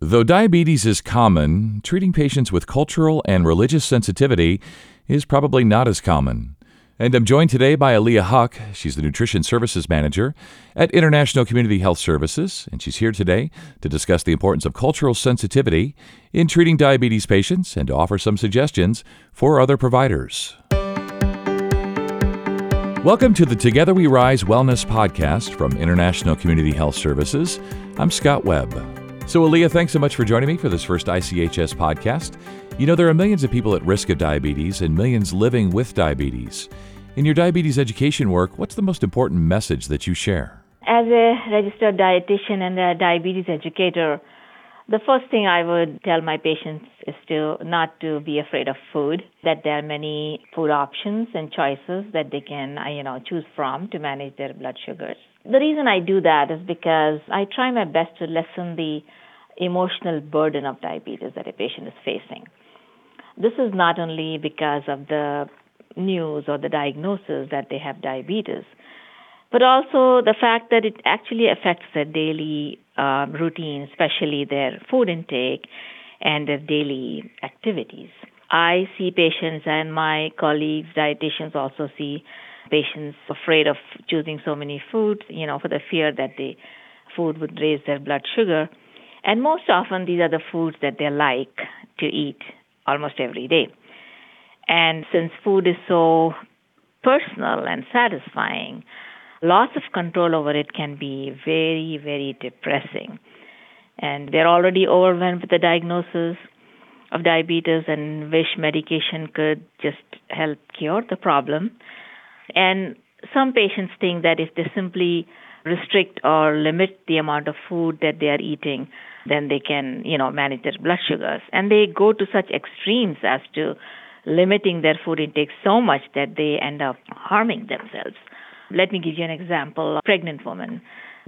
Though diabetes is common, treating patients with cultural and religious sensitivity is probably not as common. And I'm joined today by Aliya Haq. She's the Nutrition Services Manager at International Community Health Services, and she's here today to discuss the importance of cultural sensitivity in treating diabetes patients and to offer some suggestions for other providers. Welcome to the Together We Rise Wellness Podcast from International Community Health Services. I'm Scott Webb. So, Aliya, thanks so much for joining me for this first ICHS podcast. You know, there are millions of people at risk of diabetes and millions living with diabetes. In your diabetes education work, what's the most important message that you share? As a registered dietitian and a diabetes educator, the first thing I would tell my patients is to not to be afraid of food, that there are many food options and choices that they can, you know, choose from to manage their blood sugars. The reason I do that is because I try my best to lessen the emotional burden of diabetes that a patient is facing. This is not only because of the news or the diagnosis that they have diabetes, but also the fact that it actually affects their daily uh, routine, especially their food intake and their daily activities. I see patients, and my colleagues, dietitians, also see patients afraid of choosing so many foods, you know, for the fear that the food would raise their blood sugar. And most often, these are the foods that they like to eat almost every day. And since food is so personal and satisfying, loss of control over it can be very, very depressing. And they're already overwhelmed with the diagnosis of diabetes and wish medication could just help cure the problem. And some patients think that if they simply restrict or limit the amount of food that they are eating, then they can, you know, manage their blood sugars. And they go to such extremes as to limiting their food intake so much that they end up harming themselves. Let me give you an example. A pregnant woman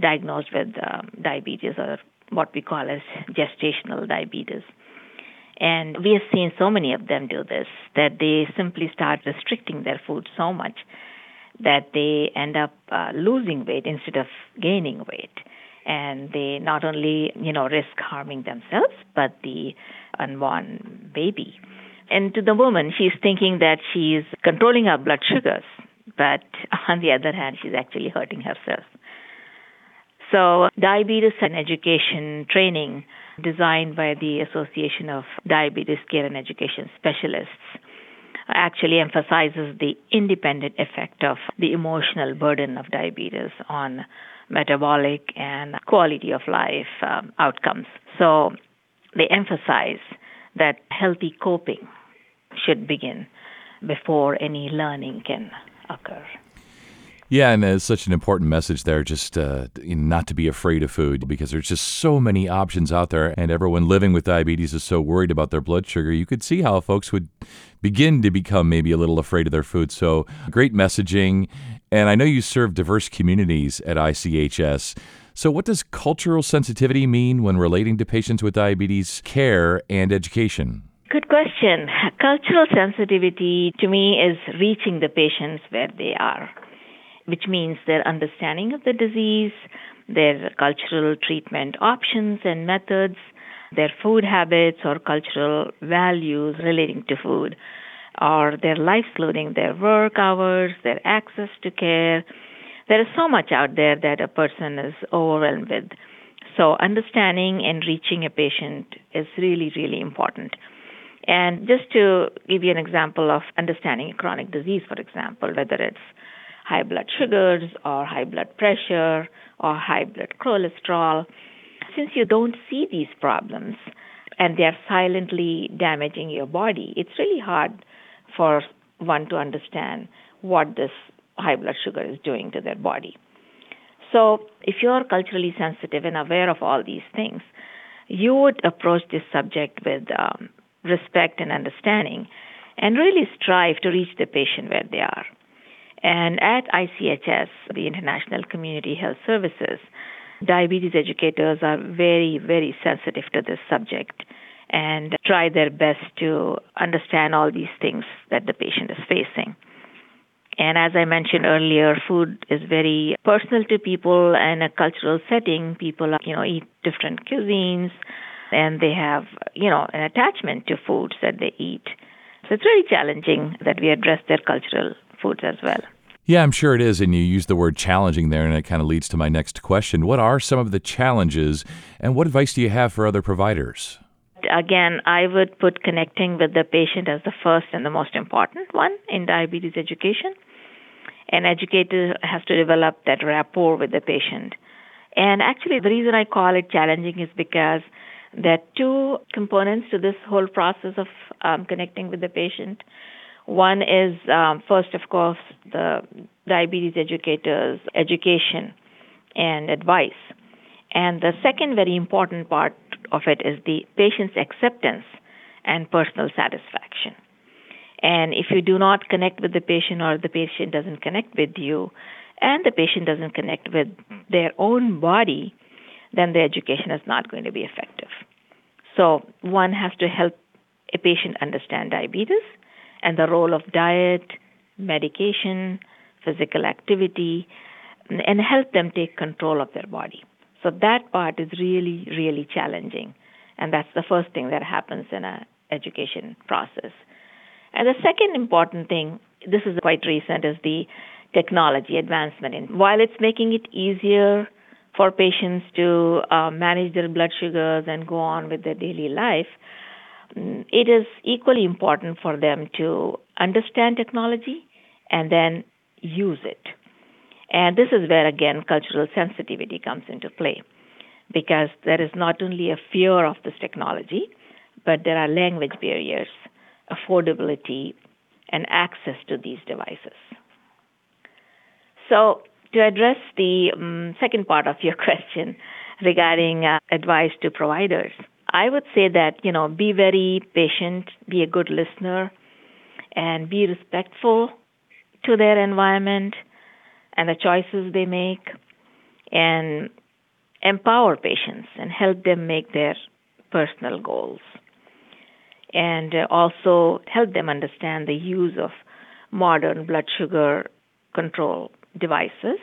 diagnosed with um, diabetes or what we call as gestational diabetes. And we have seen so many of them do this that they simply start restricting their food so much that they end up uh, losing weight instead of gaining weight. And they not only, you know, risk harming themselves, but the unborn baby. And to the woman, she's thinking that she's controlling her blood sugars, but on the other hand, she's actually hurting herself. So, diabetes and education training, designed by the Association of Diabetes Care and Education Specialists, actually emphasizes the independent effect of the emotional burden of diabetes on metabolic and quality of life um, outcomes. So, they emphasize that healthy coping should begin before any learning can occur. Yeah, and it's such an important message there, just uh, not to be afraid of food because there's just so many options out there, and everyone living with diabetes is so worried about their blood sugar. You could see how folks would begin to become maybe a little afraid of their food. So, great messaging. And I know you serve diverse communities at ICHS. So, what does cultural sensitivity mean when relating to patients with diabetes care and education? Good question. Cultural sensitivity to me is reaching the patients where they are which means their understanding of the disease, their cultural treatment options and methods, their food habits or cultural values relating to food, or their life, including their work hours, their access to care. There is so much out there that a person is overwhelmed with. So, understanding and reaching a patient is really, really important. And just to give you an example of understanding a chronic disease, for example, whether it's high blood sugars or high blood pressure or high blood cholesterol. Since you don't see these problems and they're silently damaging your body, it's really hard for one to understand what this high blood sugar is doing to their body. So, if you're culturally sensitive and aware of all these things, you would approach this subject with um, respect and understanding and really strive to reach the patient where they are. And at ICHS, the International Community Health Services, diabetes educators are very, very sensitive to this subject and try their best to understand all these things that the patient is facing. And as I mentioned earlier, food is very personal to people in a cultural setting. People, you know, eat different cuisines. and they have, you know, an attachment to foods that they eat. So it's really challenging that we address their cultural foods as well. Yeah, I'm sure it is. And you use the word challenging there, and it kind of leads to my next question. What are some of the challenges, and what advice do you have for other providers? Again, I would put connecting with the patient as the first and the most important one in diabetes education. An educator has to develop that rapport with the patient. And actually, the reason I call it challenging is because there are two components to this whole process of um, connecting with the patient. One is, um, first, of course, the diabetes educator's education and advice. And the second very important part of it is the patient's acceptance and personal satisfaction. And if you do not connect with the patient or the patient doesn't connect with you and the patient doesn't connect with their own body, then the education is not going to be effective. So one has to help a patient understand diabetes and the role of diet, medication, physical activity, and help them take control of their body. So that part is really, really challenging. And that's the first thing that happens in an education process. And the second important thing, this is quite recent, is the technology advancement. And while it's making it easier for patients to uh, manage their blood sugars and go on with their daily life, mm, it is equally important for them to understand technology and then use it. And this is where, again, cultural sensitivity comes into play because there is not only a fear of this technology, but there are language barriers, affordability, and access to these devices. So, to address the um, second part of your question regarding uh, advice to providers, I would say that, you know, be very patient, be a good listener, and be respectful to their environment and the choices they make, and empower patients and help them make their personal goals. And uh, also help them understand the use of modern blood sugar control devices.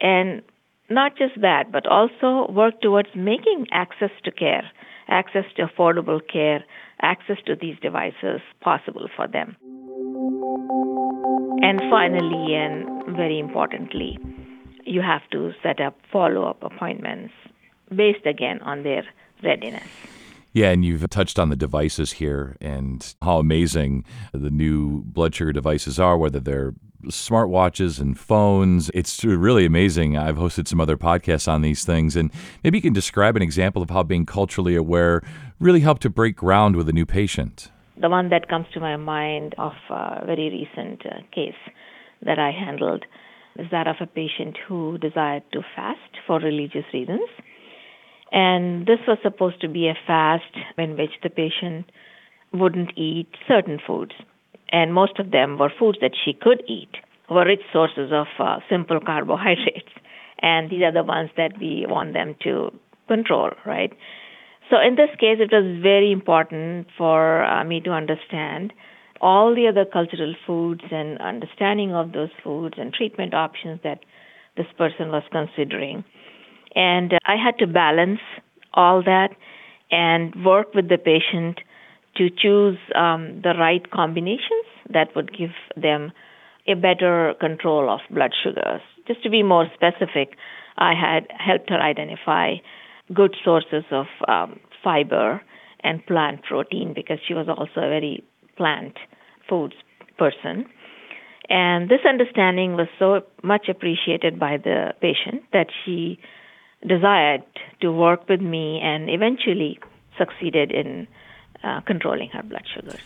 And not just that, but also work towards making access to care, access to affordable care, access to these devices possible for them. And finally, and very importantly, you have to set up follow up appointments based again on their readiness. Yeah, and you've touched on the devices here and how amazing the new blood sugar devices are, whether they're smartwatches and phones. It's really amazing. I've hosted some other podcasts on these things, and maybe you can describe an example of how being culturally aware really helped to break ground with a new patient. The one that comes to my mind of a very recent uh, case that I handled is that of a patient who desired to fast for religious reasons. And this was supposed to be a fast in which the patient wouldn't eat certain foods. And most of them were foods that she could eat, were rich sources of uh, simple carbohydrates. And these are the ones that we want them to control, right? So in this case, it was very important for uh, me to understand all the other cultural foods and understanding of those foods and treatment options that this person was considering. And uh, I had to balance all that and work with the patient to choose um, the right combinations that would give them a better control of blood sugars. Just to be more specific, I had helped her identify good sources of um, fiber and plant protein because she was also a very plant foods person. And this understanding was so much appreciated by the patient that she desired to work with me and eventually succeeded in uh, controlling her blood sugars.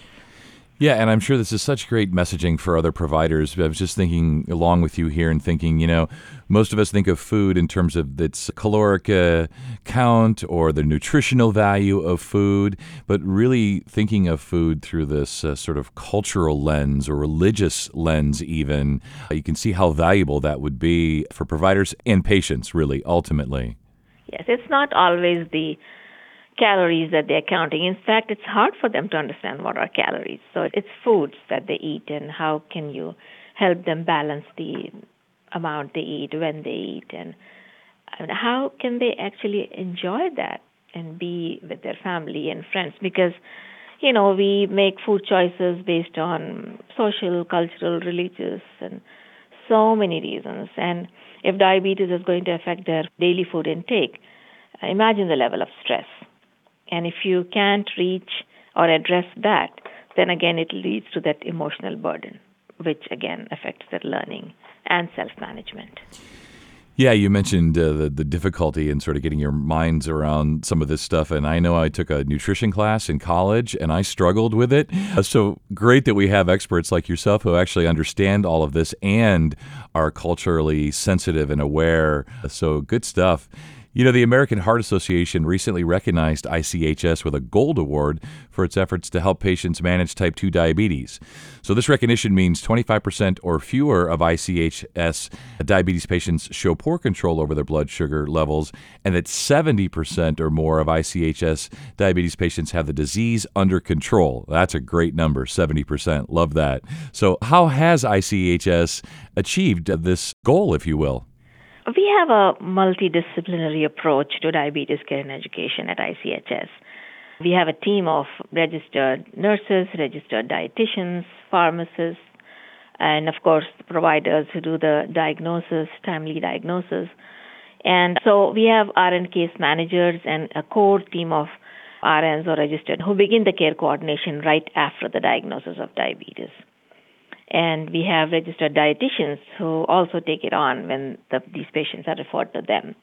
Yeah, and I'm sure this is such great messaging for other providers. I was just thinking along with you here and thinking, you know, most of us think of food in terms of its caloric uh, count or the nutritional value of food, but really thinking of food through this uh, sort of cultural lens or religious lens, even, uh, you can see how valuable that would be for providers and patients, really, ultimately. Yes, it's not always the calories that they're counting. In fact, it's hard for them to understand what are calories. So it's foods that they eat, and how can you help them balance the amount they eat, when they eat, and how can they actually enjoy that and be with their family and friends because you know we make food choices based on social cultural religious and so many reasons and if diabetes is going to affect their daily food intake imagine the level of stress and if you can't reach or address that then again it leads to that emotional burden which again affects their learning and self management yeah, you mentioned uh, the the difficulty in sort of getting your minds around some of this stuff, and I know I took a nutrition class in college, and I struggled with it. Uh, so great that we have experts like yourself who actually understand all of this and are culturally sensitive and aware. So good stuff. You know, the American Heart Association recently recognized ICHS with a gold award for its efforts to help patients manage type 2 diabetes. So, this recognition means 25% or fewer of ICHS diabetes patients show poor control over their blood sugar levels, and that 70% or more of ICHS diabetes patients have the disease under control. That's a great number, 70%. Love that. So, how has ICHS achieved this goal, if you will? We have a multidisciplinary approach to diabetes care and education at ICHS. We have a team of registered nurses, registered dietitians, pharmacists, and of course, providers who do the diagnosis, timely diagnosis. And so we have RN case managers and a core team of RNs or registered who begin the care coordination right after the diagnosis of diabetes. And we have registered dietitians who also take it on when the, these patients are referred to them.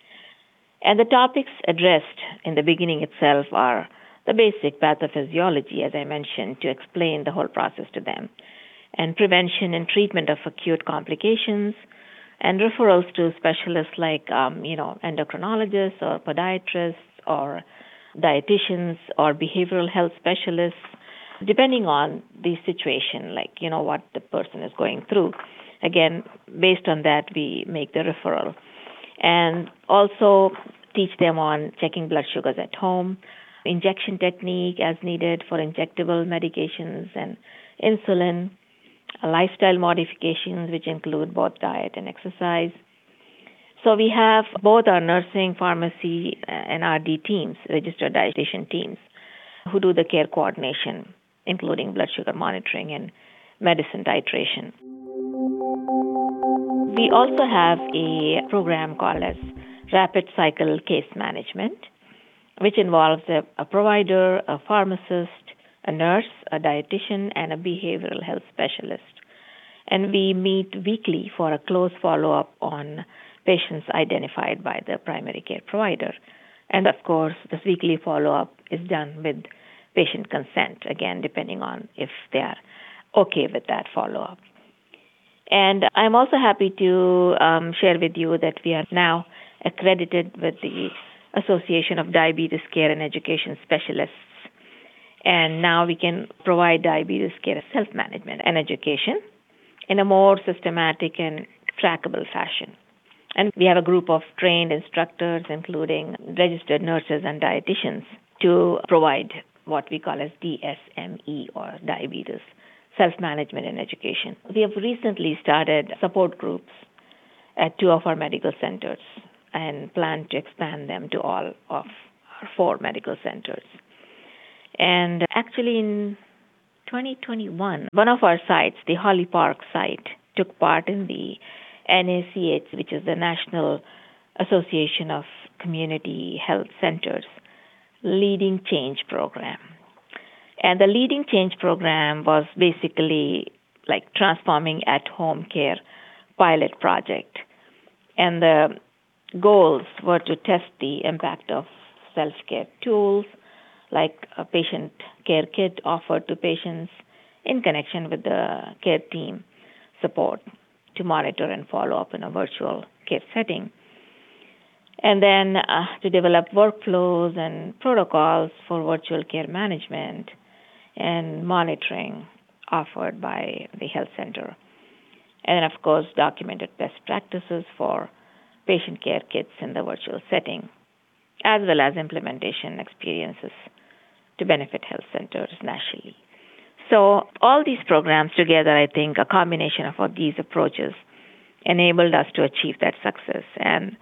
And the topics addressed in the beginning itself are the basic pathophysiology, as I mentioned, to explain the whole process to them, and prevention and treatment of acute complications, and referrals to specialists like, um, you know, endocrinologists or podiatrists or dietitians or behavioral health specialists depending on the situation, like, you know, what the person is going through. Again, based on that, we make the referral. And also teach them on checking blood sugars at home, injection technique as needed for injectable medications and insulin, lifestyle modifications, which include both diet and exercise. So we have both our nursing, pharmacy, and RD teams, registered dietitian teams, who do the care coordination including blood sugar monitoring and medicine titration. We also have a program called as Rapid Cycle Case Management, which involves a, a provider, a pharmacist, a nurse, a dietitian, and a behavioral health specialist. And we meet weekly for a close follow up on patients identified by the primary care provider. And of course, this weekly follow up is done with patient consent, again, depending on if they are okay with that follow up. And I'm also happy to um, share with you that we are now accredited with the Association of Diabetes Care and Education Specialists. And now we can provide diabetes care self management and education in a more systematic and trackable fashion. And we have a group of trained instructors, including registered nurses and dietitians, to provide what we call as DSME or diabetes self management and education. We have recently started support groups at two of our medical centers and plan to expand them to all of our four medical centers. And actually, in 2021, one of our sites, the Holly Park site, took part in the NACH, which is the National Association of Community Health Centers Leading Change program. And the Leading Change program was basically like transforming at home care pilot project. And the goals were to test the impact of self care tools like a patient care kit offered to patients in connection with the care team support to monitor and follow up in a virtual care setting and then uh, to develop workflows and protocols for virtual care management and monitoring offered by the health center. And then, of course, documented best practices for patient care kits in the virtual setting, as well as implementation experiences to benefit health centers nationally. So, all these programs together, I think a combination of all these approaches enabled us to achieve that success. And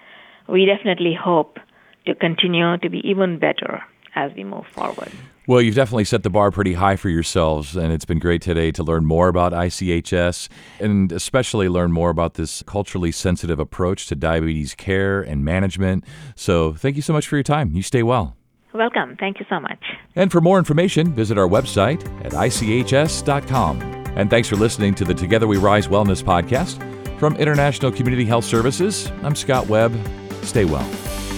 we definitely hope to continue to be even better as we move forward. Well, you've definitely set the bar pretty high for yourselves, and it's been great today to learn more about ICHS and especially learn more about this culturally sensitive approach to diabetes care and management. So, thank you so much for your time. You stay well. Welcome. Thank you so much. And for more information, visit our website at ICHS.com. And thanks for listening to the Together We Rise Wellness podcast. From International Community Health Services, I'm Scott Webb. Stay well.